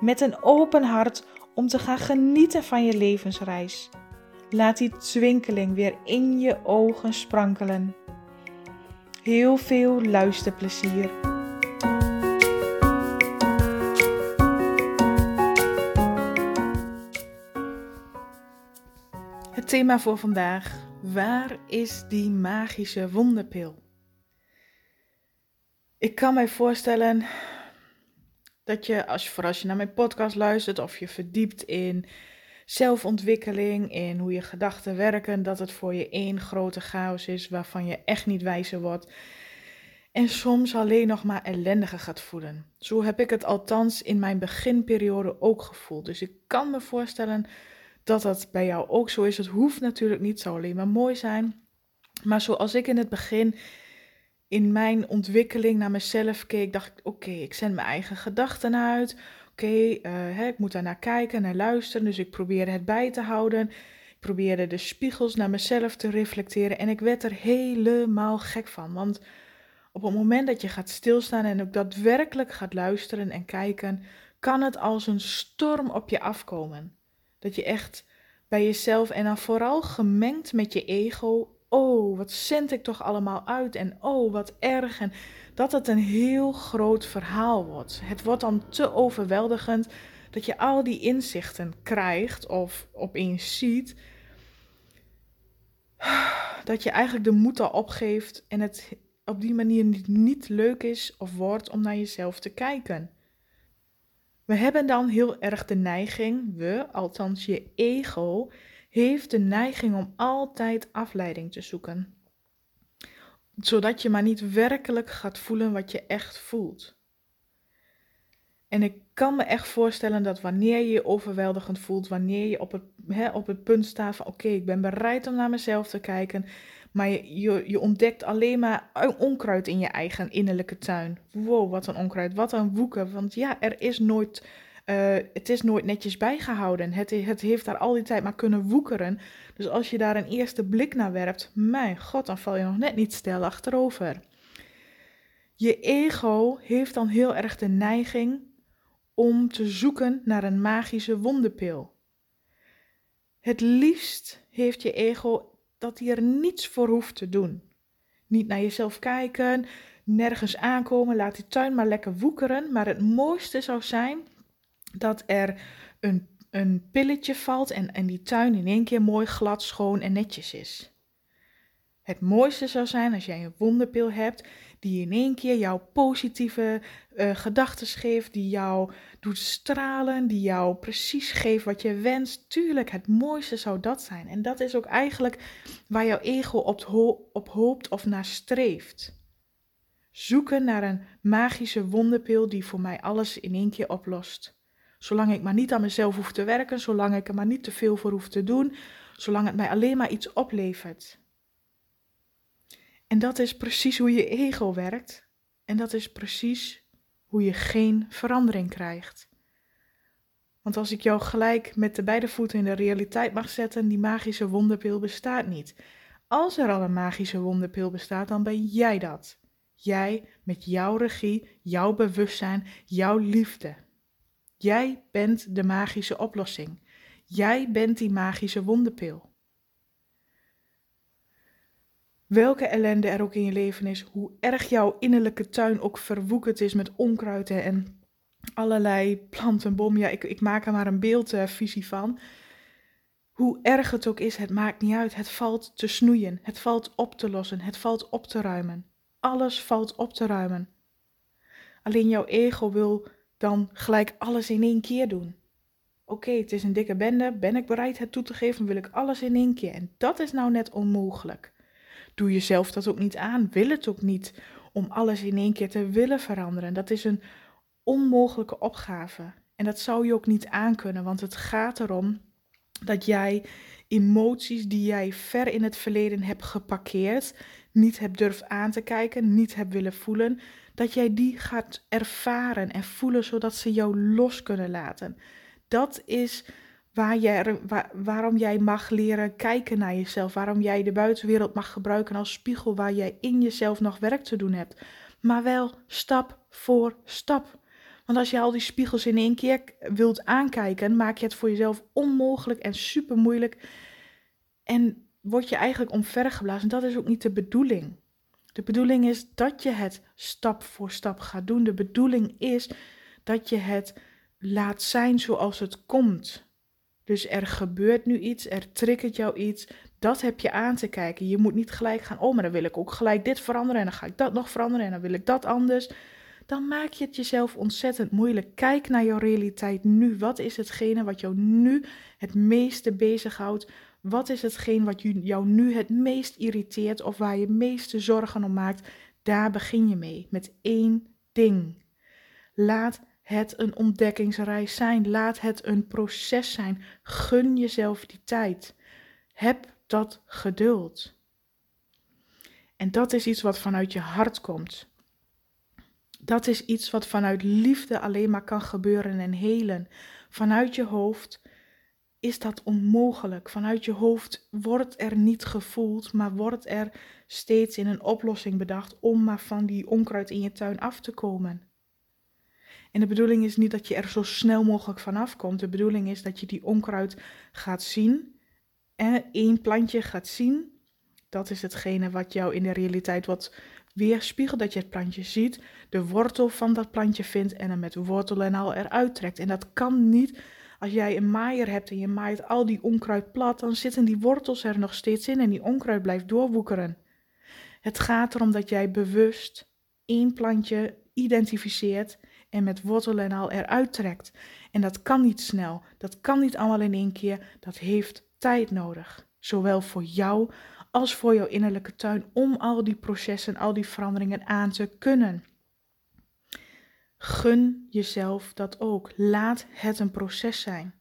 met een open hart om te gaan genieten van je levensreis. Laat die twinkeling weer in je ogen sprankelen. Heel veel luisterplezier. Het thema voor vandaag: waar is die magische wonderpil? Ik kan mij voorstellen dat je, als je, voor als je naar mijn podcast luistert of je verdiept in zelfontwikkeling, in hoe je gedachten werken, dat het voor je één grote chaos is waarvan je echt niet wijzer wordt. En soms alleen nog maar ellendiger gaat voelen. Zo heb ik het althans in mijn beginperiode ook gevoeld. Dus ik kan me voorstellen dat dat bij jou ook zo is. Het hoeft natuurlijk niet, zo alleen maar mooi zijn. Maar zoals ik in het begin in mijn ontwikkeling naar mezelf keek, dacht ik: oké, ik zend mijn eigen gedachten uit. Oké, uh, ik moet daar naar kijken, naar luisteren. Dus ik probeerde het bij te houden. Ik probeerde de spiegels naar mezelf te reflecteren. En ik werd er helemaal gek van. Want op het moment dat je gaat stilstaan en ook daadwerkelijk gaat luisteren en kijken, kan het als een storm op je afkomen. Dat je echt bij jezelf en dan vooral gemengd met je ego oh, wat zend ik toch allemaal uit en oh, wat erg. En dat het een heel groot verhaal wordt. Het wordt dan te overweldigend dat je al die inzichten krijgt of opeens ziet. Dat je eigenlijk de moed al opgeeft en het op die manier niet, leuk is of wordt om naar jezelf te kijken. We hebben dan heel erg de neiging, we, althans je ego, heeft de neiging om altijd afleiding te zoeken. Zodat je maar niet werkelijk gaat voelen wat je echt voelt. En ik kan me echt voorstellen dat wanneer je je overweldigend voelt, wanneer je op het, op het punt staat van oké, ik ben bereid om naar mezelf te kijken, maar je, je, je, ontdekt alleen maar onkruid in je eigen innerlijke tuin. Wow, wat een onkruid, wat een woeken. Want ja, er is nooit uh, het is nooit netjes bijgehouden. Het, het heeft daar al die tijd maar kunnen woekeren. Dus als je daar een eerste blik naar werpt, mijn god, dan val je nog net niet stil achterover. Je ego heeft dan heel erg de neiging om te zoeken naar een magische wonderpil. Het liefst heeft je ego dat hij er niets voor hoeft te doen. Niet naar jezelf kijken, nergens aankomen, laat die tuin maar lekker woekeren. Maar het mooiste zou zijn dat er een, een pilletje valt en, en die tuin in één keer mooi glad, schoon en netjes is. Het mooiste zou zijn als jij een wonderpil hebt die in één keer jouw positieve uh, gedachten geeft, die jou doet stralen, die jou precies geeft wat je wenst. Tuurlijk, het mooiste zou dat zijn. En dat is ook eigenlijk waar jouw ego op, op hoopt of naar streeft. Zoeken naar een magische wonderpil die voor mij alles in één keer oplost. Zolang ik maar niet aan mezelf hoef te werken, zolang ik er maar niet te veel voor hoef te doen, zolang het mij alleen maar iets oplevert. En dat is precies hoe je ego werkt. En dat is precies hoe je geen verandering krijgt. Want als ik jou gelijk met de beide voeten in de realiteit mag zetten, die magische wonderpil bestaat niet. Als er al een magische wonderpil bestaat, dan ben jij dat. Jij met jouw regie, jouw bewustzijn, jouw liefde. Jij bent de magische oplossing. Jij bent die magische wonderpil. Welke ellende er ook in je leven is, hoe erg jouw innerlijke tuin ook verwoekerd is met onkruiden en allerlei plantenbom. Ja, ik, ik maak er maar een beeldvisie van. Hoe erg het ook is, het maakt niet uit. Het valt te snoeien, het valt op te lossen, het valt op te ruimen. Alles valt op te ruimen. Alleen jouw ego wil dan gelijk alles in één keer doen. Oké, het is een dikke bende, ben ik bereid het toe te geven, wil ik alles in één keer. En dat is nou net onmogelijk. Doe jezelf dat ook niet aan, wil het ook niet om alles in één keer te willen veranderen. Dat is een onmogelijke opgave. En dat zou je ook niet aankunnen, want het gaat erom dat jij emoties die jij ver in het verleden hebt geparkeerd, niet hebt durft aan te kijken, niet hebt willen voelen, dat jij die gaat ervaren en voelen zodat ze jou los kunnen laten. Dat is waar jij, waar, waarom jij mag leren kijken naar jezelf, waarom jij de buitenwereld mag gebruiken als spiegel waar jij in jezelf nog werk te doen hebt. Maar wel stap voor stap. Want als je al die spiegels in één keer wilt aankijken, maak je het voor jezelf onmogelijk en super moeilijk. En word je eigenlijk omvergeblazen. Dat is ook niet de bedoeling. De bedoeling is dat je het stap voor stap gaat doen. De bedoeling is dat je het laat zijn zoals het komt. Dus er gebeurt nu iets, er triggert jou iets. Dat heb je aan te kijken. Je moet niet gelijk gaan, oh, maar dan wil ik ook gelijk dit veranderen en dan ga ik dat nog veranderen en dan wil ik dat anders. Dan maak je het jezelf ontzettend moeilijk. Kijk naar jouw realiteit nu. Wat is hetgene wat jou nu het meeste bezighoudt? Wat is hetgeen wat jou nu het meest irriteert of waar je meeste zorgen om maakt? Daar begin je mee met één ding. Laat het een ontdekkingsreis zijn. Laat het een proces zijn. Gun jezelf die tijd. Heb dat geduld. En dat is iets wat vanuit je hart komt. Dat is iets wat vanuit liefde alleen maar kan gebeuren en helen. Vanuit je hoofd is dat onmogelijk. Vanuit je hoofd wordt er niet gevoeld, maar wordt er steeds in een oplossing bedacht om maar van die onkruid in je tuin af te komen. En de bedoeling is niet dat je er zo snel mogelijk vanaf komt. De bedoeling is dat je die onkruid gaat zien. En één plantje gaat zien. Dat is hetgene wat jou in de realiteit wat weerspiegelt. Dat je het plantje ziet, de wortel van dat plantje vindt en hem met wortel en al eruit trekt. En dat kan niet als jij een maaier hebt en je maait al die onkruid plat, dan zitten die wortels er nog steeds in en die onkruid blijft doorwoekeren. Het gaat erom dat jij bewust één plantje identificeert en met wortel en al eruit trekt. En dat kan niet snel, dat kan niet allemaal in één keer, dat heeft tijd nodig. Zowel voor jou als voor jouw innerlijke tuin om al die processen, al die veranderingen aan te kunnen. Gun jezelf dat ook. Laat het een proces zijn.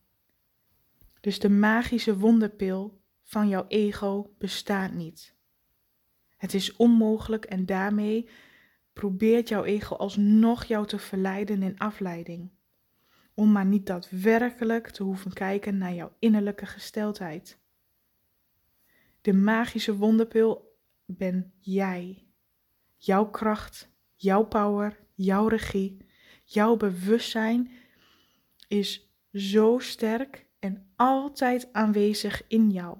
Dus de magische wonderpil van jouw ego bestaat niet. Het is onmogelijk en daarmee probeert jouw ego alsnog jou te verleiden in afleiding. Om maar niet daadwerkelijk te hoeven kijken naar jouw innerlijke gesteldheid. De magische wonderpil ben jij. Jouw kracht, jouw power, jouw regie, jouw bewustzijn is zo sterk en altijd aanwezig in jou.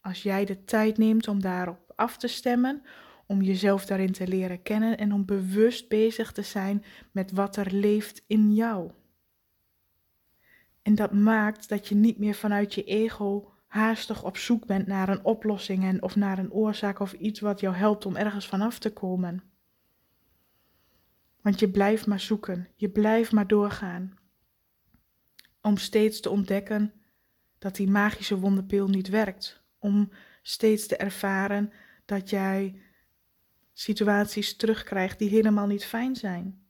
Als jij de tijd neemt om daarop af te stemmen, om jezelf daarin te leren kennen en om bewust bezig te zijn met wat er leeft in jou. En dat maakt dat je niet meer vanuit je ego haastig op zoek bent naar een oplossing en of naar een oorzaak of iets wat jou helpt om ergens vanaf te komen. Want je blijft maar zoeken, je blijft maar doorgaan. Om steeds te ontdekken dat die magische wonderpil niet werkt. Om steeds te ervaren dat jij situaties terugkrijgt die helemaal niet fijn zijn.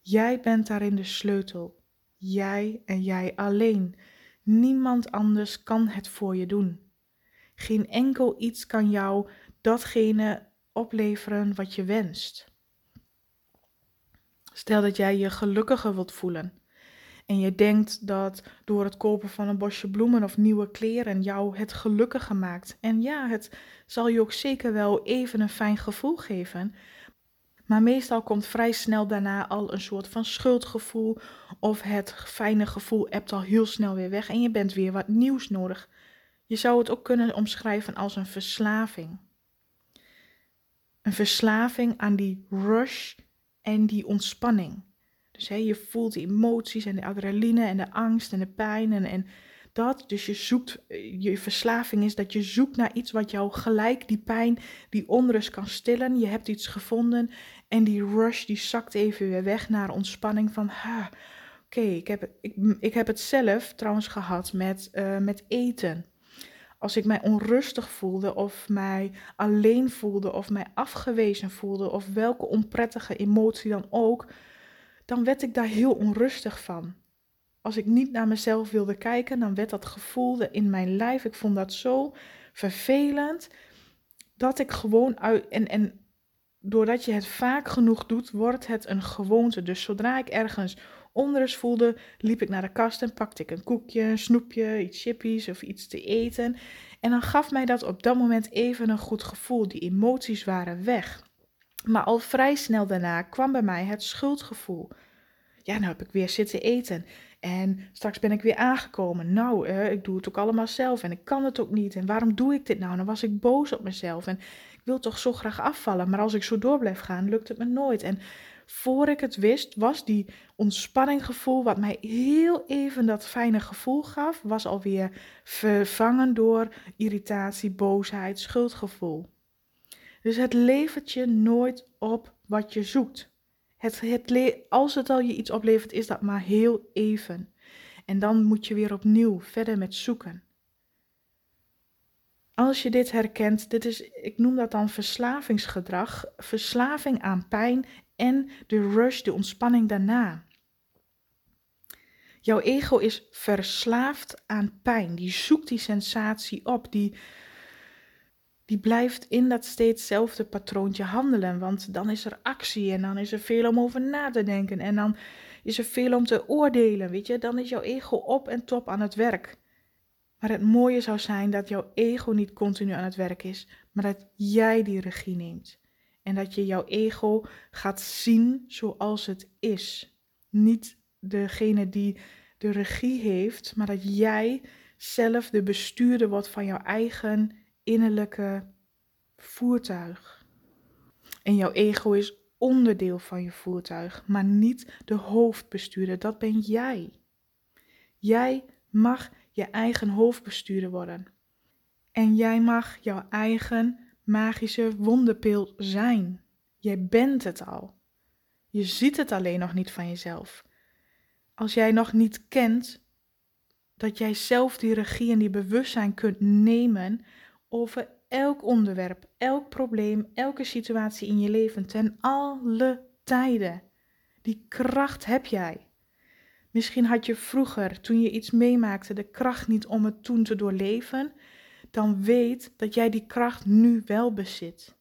Jij bent daarin de sleutel. Jij en jij alleen. Niemand anders kan het voor je doen. Geen enkel iets kan jou datgene opleveren wat je wenst. Stel dat jij je gelukkiger wilt voelen. En je denkt dat door het kopen van een bosje bloemen of nieuwe kleren jou het gelukkiger maakt. En ja, het zal je ook zeker wel even een fijn gevoel geven. Maar meestal komt vrij snel daarna al een soort van schuldgevoel. Of het fijne gevoel hebt al heel snel weer weg en je bent weer wat nieuws nodig. Je zou het ook kunnen omschrijven als een verslaving. Een verslaving aan die rush en die ontspanning. Dus hè, je voelt de emoties en de adrenaline en de angst en de pijn en, en dat. Dus je zoekt, je verslaving is dat je zoekt naar iets wat jou gelijk die pijn, die onrust kan stillen. Je hebt iets gevonden en die rush die zakt even weer weg naar ontspanning van, ha, oké, ik, heb, ik, ik heb het zelf trouwens gehad met, uh, met eten als ik mij onrustig voelde of mij alleen voelde of mij afgewezen voelde of welke onprettige emotie dan ook, dan werd ik daar heel onrustig van. Als ik niet naar mezelf wilde kijken, dan werd dat gevoel in mijn lijf. Ik vond dat zo vervelend dat ik gewoon uit. En, en doordat je het vaak genoeg doet, wordt het een gewoonte. Dus zodra ik ergens onrust voelde, liep ik naar de kast en pakte ik een koekje, een snoepje, iets chippies of iets te eten. En dan gaf mij dat op dat moment even een goed gevoel. Die emoties waren weg. Maar al vrij snel daarna kwam bij mij het schuldgevoel. Ja, nou heb ik weer zitten eten. En straks ben ik weer aangekomen. Nou, eh, ik doe het ook allemaal zelf en ik kan het ook niet. En waarom doe ik dit nou? Dan was ik boos op mezelf. En ik wil toch zo graag afvallen. Maar als ik zo door blijf gaan, lukt het me nooit. En voor ik het wist, was die ontspanninggevoel, wat mij heel even dat fijne gevoel gaf, was alweer vervangen door irritatie, boosheid, schuldgevoel. Dus het levert je nooit op wat je zoekt. Het, het, als het al je iets oplevert, is dat maar heel even. En dan moet je weer opnieuw verder met zoeken. Als je dit herkent, dit is, ik noem dat dan verslavingsgedrag, verslaving aan pijn en de rush, de ontspanning daarna. Jouw ego is verslaafd aan pijn. Die zoekt die sensatie op. Die, die blijft in dat steedszelfde patroontje handelen. Want dan is er actie en dan is er veel om over na te denken. En dan is er veel om te oordelen. Weet je, dan is jouw ego op en top aan het werk. Maar het mooie zou zijn dat jouw ego niet continu aan het werk is, maar dat jij die regie neemt. En dat je jouw ego gaat zien zoals het is. Niet degene die de regie heeft, maar dat jij zelf de bestuurder wordt van jouw eigen innerlijke voertuig. En jouw ego is onderdeel van je voertuig, maar niet de hoofdbestuurder. Dat ben jij. Jij mag je eigen hoofdbestuurder worden. En jij mag jouw eigen magische wonderpil zijn. Jij bent het al. Je ziet het alleen nog niet van jezelf. Als jij nog niet kent dat jij zelf die regie en die bewustzijn kunt nemen over elk onderwerp, elk probleem, elke situatie in je leven ten alle tijden. Die kracht heb jij. Misschien had je vroeger, toen je iets meemaakte, de kracht niet om het toen te doorleven dan weet dat jij die kracht nu wel bezit.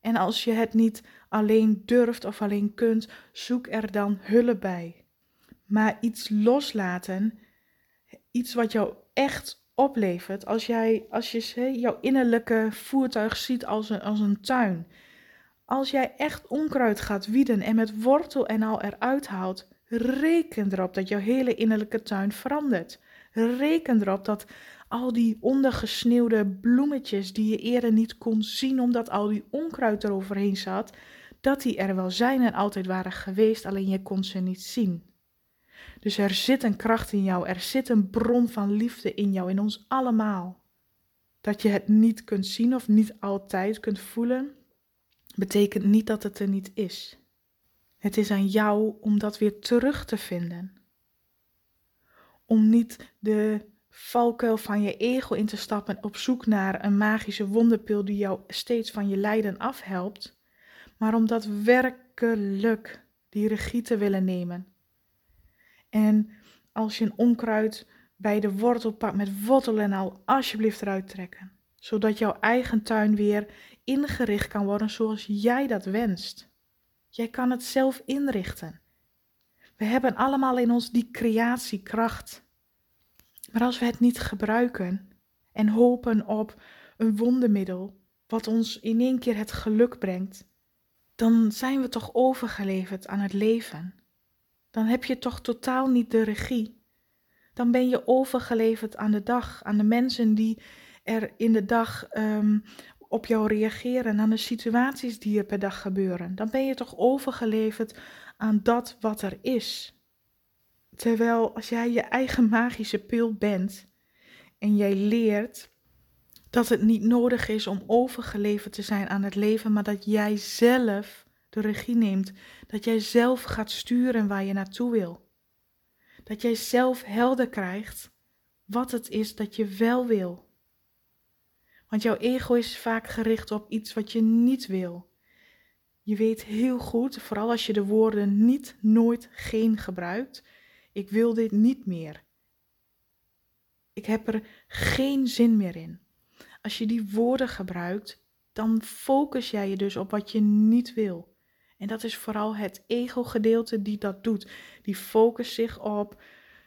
En als je het niet alleen durft of alleen kunt, zoek er dan hulp bij. Maar iets loslaten, iets wat jou echt oplevert, als, jij, als je jouw innerlijke voertuig ziet als een, als een tuin. Als jij echt onkruid gaat wieden en met wortel en al eruit haalt, reken erop dat jouw hele innerlijke tuin verandert. Reken erop dat al die ondergesneeuwde bloemetjes die je eerder niet kon zien omdat al die onkruid eroverheen zat, dat die er wel zijn en altijd waren geweest, alleen je kon ze niet zien. Dus er zit een kracht in jou, er zit een bron van liefde in jou, in ons allemaal. Dat je het niet kunt zien of niet altijd kunt voelen, betekent niet dat het er niet is. Het is aan jou om dat weer terug te vinden. Om niet de valkuil van je ego in te stappen op zoek naar een magische wonderpil die jou steeds van je lijden afhelpt, maar om daadwerkelijk die regie te willen nemen. En als je een onkruid bij de wortel pakt met wortel en al, alsjeblieft eruit trekken, zodat jouw eigen tuin weer ingericht kan worden zoals jij dat wenst. Jij kan het zelf inrichten. We hebben allemaal in ons die creatiekracht. Maar als we het niet gebruiken en hopen op een wondermiddel wat ons in één keer het geluk brengt, dan zijn we toch overgeleverd aan het leven. Dan heb je toch totaal niet de regie. Dan ben je overgeleverd aan de dag, aan de mensen die er in de dag ehm, op jou reageren, aan de situaties die er per dag gebeuren. Dan ben je toch overgeleverd aan dat wat er is. Terwijl als jij je eigen magische pil bent en jij leert dat het niet nodig is om overgeleverd te zijn aan het leven, maar dat jij zelf de regie neemt, dat jij zelf gaat sturen waar je naartoe wil. Dat jij zelf helder krijgt wat het is dat je wel wil. Want jouw ego is vaak gericht op iets wat je niet wil. Je weet heel goed, vooral als je de woorden niet, nooit, geen gebruikt. Ik wil dit niet meer. Ik heb er geen zin meer in. Als je die woorden gebruikt, dan focus jij je dus op wat je niet wil. En dat is vooral het ego-gedeelte die dat doet. Die focust zich op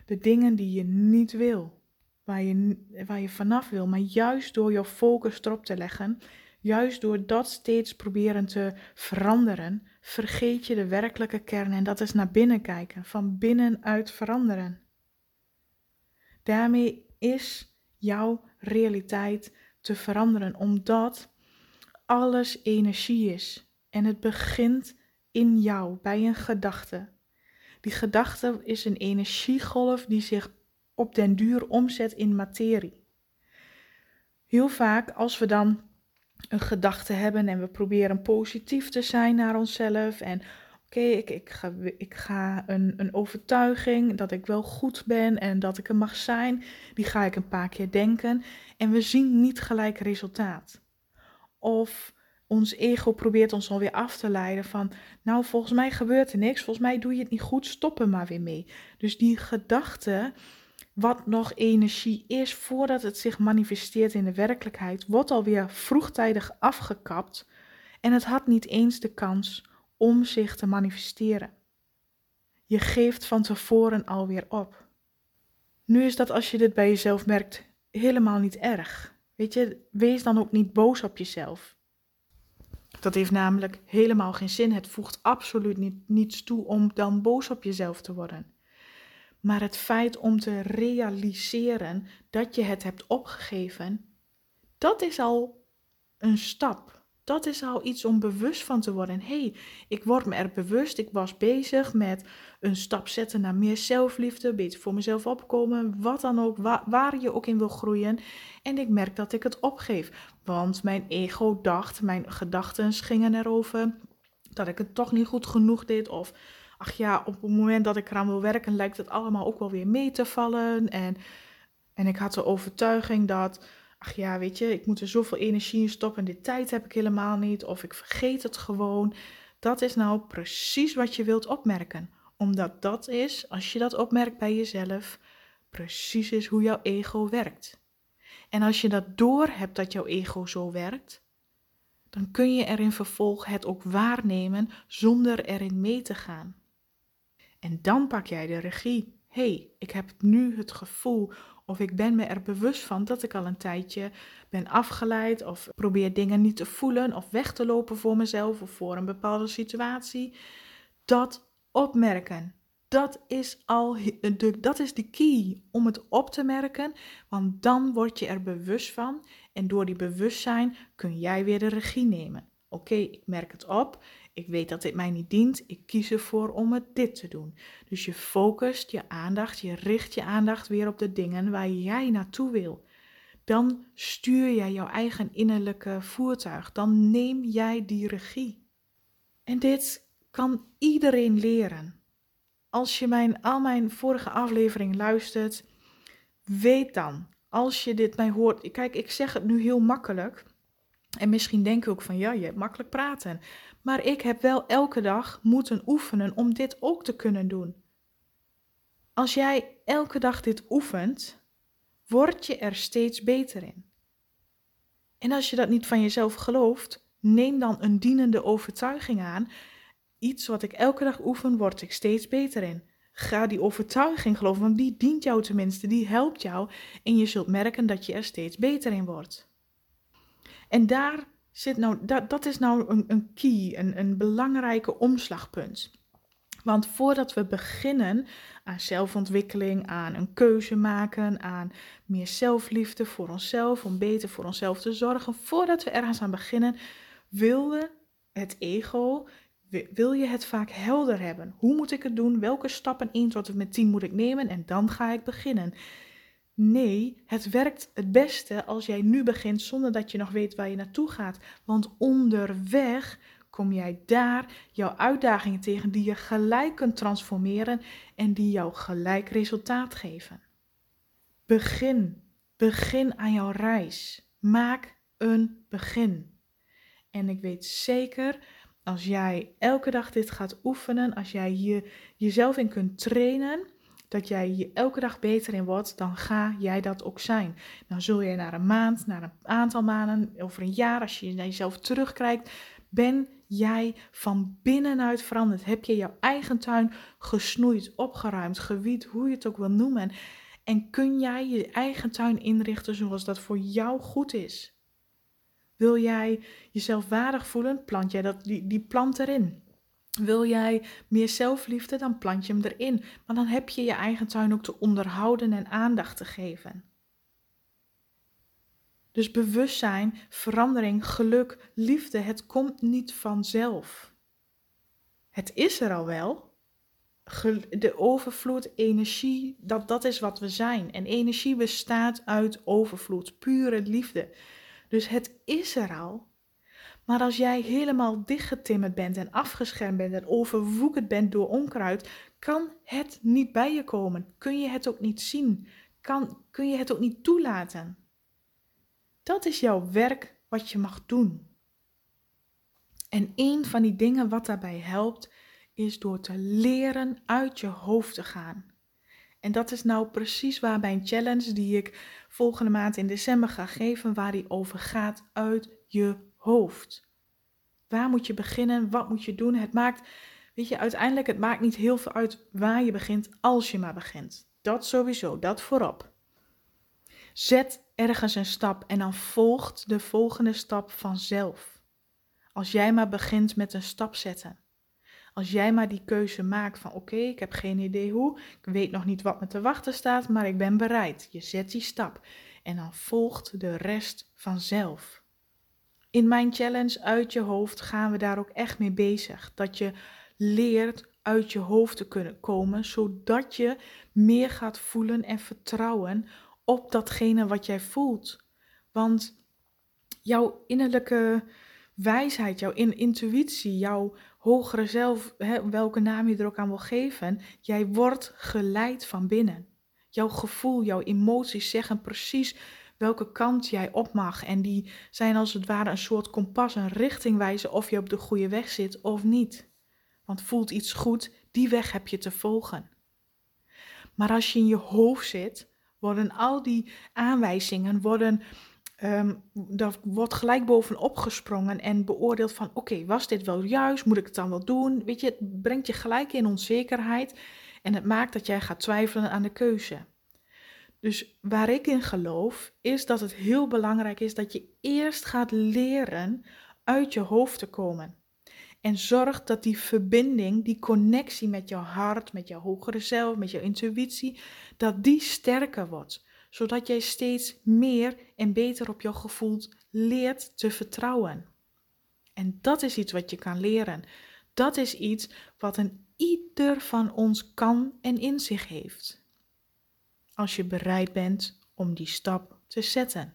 de dingen die je niet wil, waar je, waar je vanaf wil. Maar juist door je focus erop te leggen, juist door dat steeds proberen te veranderen, vergeet je de werkelijke kern en dat is naar binnen kijken, van binnenuit veranderen. Daarmee is jouw realiteit te veranderen, omdat alles energie is. En het begint in jou, bij een gedachte. Die gedachte is een energiegolf die zich op den duur omzet in materie. Heel vaak als we dan een gedachte hebben en we proberen positief te zijn naar onszelf en oké, ik, ik, ga, ik ga een, een overtuiging dat ik wel goed ben en dat ik er mag zijn, die ga ik een paar keer denken en we zien niet gelijk resultaat. Of ons ego probeert ons alweer af te leiden van, nou volgens mij gebeurt er niks, volgens mij doe je het niet goed, stop er maar weer mee. Dus die gedachte, wat nog energie is voordat het zich manifesteert in de werkelijkheid, wordt alweer vroegtijdig afgekapt en het had niet eens de kans om zich te manifesteren. Je geeft van tevoren alweer op. Nu is dat als je dit bij jezelf merkt helemaal niet erg. Weet je, wees dan ook niet boos op jezelf. Dat heeft namelijk helemaal geen zin. Het voegt absoluut niet, niets toe om dan boos op jezelf te worden. Maar het feit om te realiseren dat je het hebt opgegeven, dat is al een stap. Dat is al iets om bewust van te worden. Hey, ik word me er bewust. Ik was bezig met een stap zetten naar meer zelfliefde, beter voor mezelf opkomen, wat dan ook, waar, waar je ook in wil groeien. En ik merk dat ik het opgeef. Want mijn ego dacht, mijn gedachten gingen erover dat ik het toch niet goed genoeg deed. Of ach ja, op het moment dat ik eraan wil werken, lijkt het allemaal ook wel weer mee te vallen. En, en ik had de overtuiging dat ach ja, weet je, ik moet er zoveel energie in stoppen en dit tijd heb ik helemaal niet, of ik vergeet het gewoon. Dat is nou precies wat je wilt opmerken. Omdat dat is, als je dat opmerkt bij jezelf, precies is hoe jouw ego werkt. En als je dat door hebt dat jouw ego zo werkt, dan kun je er in vervolg het ook waarnemen zonder erin mee te gaan. En dan pak jij de regie. Hey, ik heb nu het gevoel of ik ben me er bewust van dat ik al een tijdje ben afgeleid of probeer dingen niet te voelen of weg te lopen voor mezelf of voor een bepaalde situatie. Dat opmerken. Dat is al de, dat is de key om het op te merken, want dan word je er bewust van en door die bewustzijn kun jij weer de regie nemen. Oké, ik merk het op ik weet dat dit mij niet dient. Ik kies ervoor om het dit te doen. Dus je focust je aandacht, je richt je aandacht weer op de dingen waar jij naartoe wil. Dan stuur jij jouw eigen innerlijke voertuig. Dan neem jij die regie. En dit kan iedereen leren. Als je mijn, al mijn vorige aflevering luistert, weet dan, als je dit mij hoort. Kijk, ik zeg het nu heel makkelijk. En misschien denk je ook van ja, je hebt makkelijk praten. Maar ik heb wel elke dag moeten oefenen om dit ook te kunnen doen. Als jij elke dag dit oefent, word je er steeds beter in. En als je dat niet van jezelf gelooft, neem dan een dienende overtuiging aan. Iets wat ik elke dag oefen, word ik steeds beter in. Ga die overtuiging geloven, want die dient jou tenminste, die helpt jou en je zult merken dat je er steeds beter in wordt. En daar zit nou, dat, dat is nou een, een key, een, een belangrijke omslagpunt. Want voordat we beginnen aan zelfontwikkeling, aan een keuze maken, aan meer zelfliefde voor onszelf, om beter voor onszelf te zorgen, voordat we ergens aan beginnen, wil we het ego, wil je het vaak helder hebben. Hoe moet ik het doen? Welke stappen 1 tot en met 10 moet ik nemen? En dan ga ik beginnen. Nee, het werkt het beste als jij nu begint zonder dat je nog weet waar je naartoe gaat. Want onderweg kom jij daar jouw uitdagingen tegen die je gelijk kunt transformeren en die jou gelijk resultaat geven. Begin, begin aan jouw reis. Maak een begin. En ik weet zeker Als jij elke dag dit gaat oefenen, als jij hier jezelf in kunt trainen, dat jij hier elke dag beter in wordt, dan ga jij dat ook zijn. Dan zul je naar een maand, naar een aantal maanden, over een jaar, als je naar jezelf terugkijkt, ben jij van binnenuit veranderd. Heb je jouw eigen tuin gesnoeid, opgeruimd, gewied, hoe je het ook wil noemen. En kun jij je eigen tuin inrichten zoals dat voor jou goed is? Wil jij jezelf waardig voelen? Plant jij dat, die, die plant erin. Wil jij meer zelfliefde, dan plant je hem erin. Maar dan heb je je eigen tuin ook te onderhouden en aandacht te geven. Dus bewustzijn, verandering, geluk, liefde, het komt niet vanzelf. Het is er al wel. De overvloed, energie, dat, dat is wat we zijn. En energie bestaat uit overvloed, pure liefde. Dus het is er al. Maar als jij helemaal dichtgetimmerd bent en afgeschermd bent en overwoekerd bent door onkruid, kan het niet bij je komen. Kun je het ook niet zien. Kan, kun je het ook niet toelaten. Dat is jouw werk wat je mag doen. En een van die dingen wat daarbij helpt, is door te leren uit je hoofd te gaan. En dat is nou precies waar mijn challenge die ik volgende maand in december ga geven, waar die over gaat uit je hoofd. Waar moet je beginnen? Wat moet je doen? Het maakt, weet je, uiteindelijk het maakt niet heel veel uit waar je begint als je maar begint. Dat sowieso, dat voorop. Zet ergens een stap en dan volgt de volgende stap vanzelf. Als jij maar begint met een stap zetten. Als jij maar die keuze maakt van oké, ik heb geen idee hoe, ik weet nog niet wat me te wachten staat, maar ik ben bereid. Je zet die stap en dan volgt de rest vanzelf. In mijn challenge uit je hoofd gaan we daar ook echt mee bezig. Dat je leert uit je hoofd te kunnen komen, zodat je meer gaat voelen en vertrouwen op datgene wat jij voelt. Want jouw innerlijke wijsheid, jouw intuïtie, jouw hogere zelf, hè, welke naam je er ook aan wil geven, jij wordt geleid van binnen. Jouw gevoel, jouw emoties zeggen precies welke kant jij op mag. En die zijn als het ware een soort kompas, een richting wijzen of je op de goede weg zit of niet. Want voelt iets goed, die weg heb je te volgen. Maar als je in je hoofd zit, worden al die aanwijzingen, worden, um, daar wordt gelijk bovenop gesprongen en beoordeeld van oké, was dit wel juist? Moet ik het dan wel doen? Weet je, het brengt je gelijk in onzekerheid en het maakt dat jij gaat twijfelen aan de keuze. Dus waar ik in geloof, is dat het heel belangrijk is dat je eerst gaat leren uit je hoofd te komen. En zorg dat die verbinding, die connectie met jouw hart, met jouw hogere zelf, met jouw intuïtie, dat die sterker wordt. Zodat jij steeds meer en beter op jouw gevoel leert te vertrouwen. En dat is iets wat je kan leren. Dat is iets wat een ieder van ons kan en in zich heeft als je bereid bent om die stap te zetten.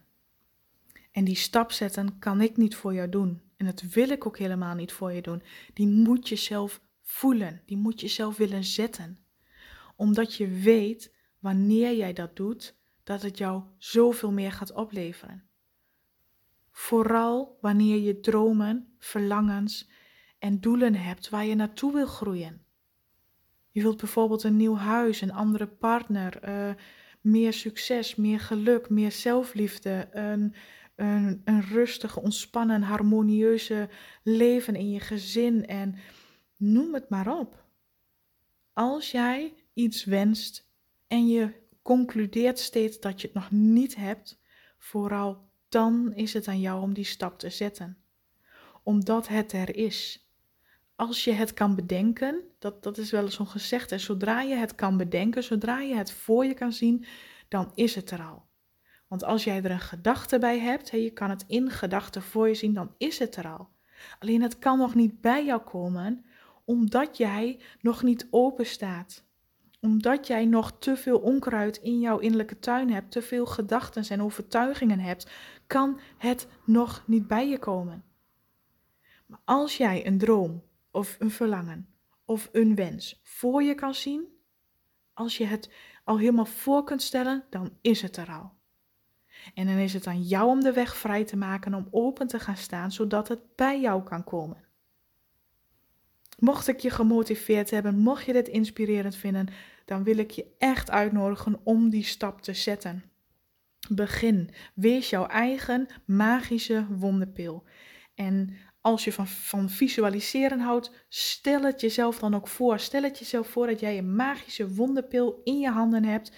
En die stap zetten kan ik niet voor jou doen. En dat wil ik ook helemaal niet voor je doen. Die moet je zelf voelen. Die moet je zelf willen zetten. Omdat je weet, wanneer jij dat doet, dat het jou zoveel meer gaat opleveren. Vooral wanneer je dromen, verlangens en doelen hebt waar je naartoe wil groeien. Je wilt bijvoorbeeld een nieuw huis, een andere partner, uh, meer succes, meer geluk, meer zelfliefde, een, een, een rustige, ontspannen, harmonieuze leven in je gezin en noem het maar op. Als jij iets wenst en je concludeert steeds dat je het nog niet hebt, vooral dan is het aan jou om die stap te zetten. Omdat het er is als je het kan bedenken, dat, dat is wel eens zo'n gezegde, zodra je het kan bedenken, zodra je het voor je kan zien, dan is het er al. Want als jij er een gedachte bij hebt, je kan het in gedachten voor je zien, dan is het er al. Alleen het kan nog niet bij jou komen, omdat jij nog niet open staat. Omdat jij nog te veel onkruid in jouw innerlijke tuin hebt, te veel gedachten en overtuigingen hebt, kan het nog niet bij je komen. Maar als jij een droom of een verlangen of een wens voor je kan zien, als je het al helemaal voor kunt stellen, dan is het er al. En dan is het aan jou om de weg vrij te maken om open te gaan staan, zodat het bij jou kan komen. Mocht ik je gemotiveerd hebben, mocht je dit inspirerend vinden, dan wil ik je echt uitnodigen om die stap te zetten. Begin. Wees jouw eigen magische wonderpil. En als je van, van visualiseren houdt, stel het jezelf dan ook voor. Stel het jezelf voor dat jij een magische wonderpil in je handen hebt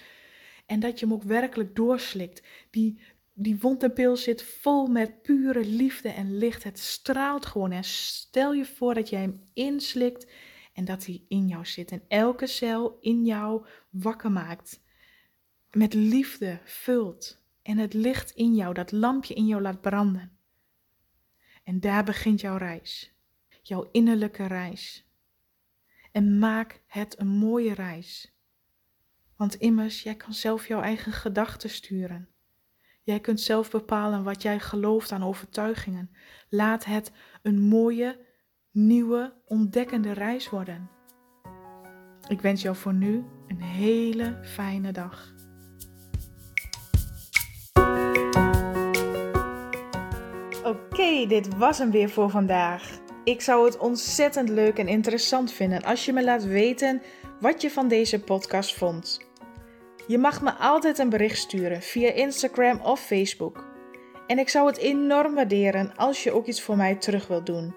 en dat je hem ook werkelijk doorslikt. Die, die wonderpil zit vol met pure liefde en licht. Het straalt gewoon. En stel je voor dat jij hem inslikt en dat hij in jou zit. En elke cel in jou wakker maakt. Met liefde vult. En het licht in jou, dat lampje in jou laat branden. En daar begint jouw reis. Jouw innerlijke reis. En maak het een mooie reis. Want immers, jij kan zelf jouw eigen gedachten sturen. Jij kunt zelf bepalen wat jij gelooft aan overtuigingen. Laat het een mooie, nieuwe, ontdekkende reis worden. Ik wens jou voor nu een hele fijne dag. Oké, dit was hem weer voor vandaag. Ik zou het ontzettend leuk en interessant vinden als je me laat weten wat je van deze podcast vond. Je mag me altijd een bericht sturen via Instagram of Facebook. En ik zou het enorm waarderen als je ook iets voor mij terug wilt doen.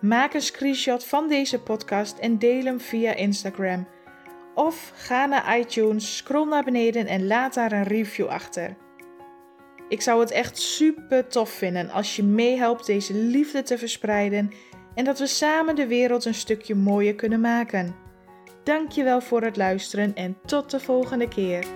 Maak een screenshot van deze podcast en deel hem via Instagram. Of ga naar iTunes, scroll naar beneden en laat daar een review achter. Ik zou het echt super tof vinden als je meehelpt deze liefde te verspreiden en dat we samen de wereld een stukje mooier kunnen maken. Dankjewel voor het luisteren en tot de volgende keer.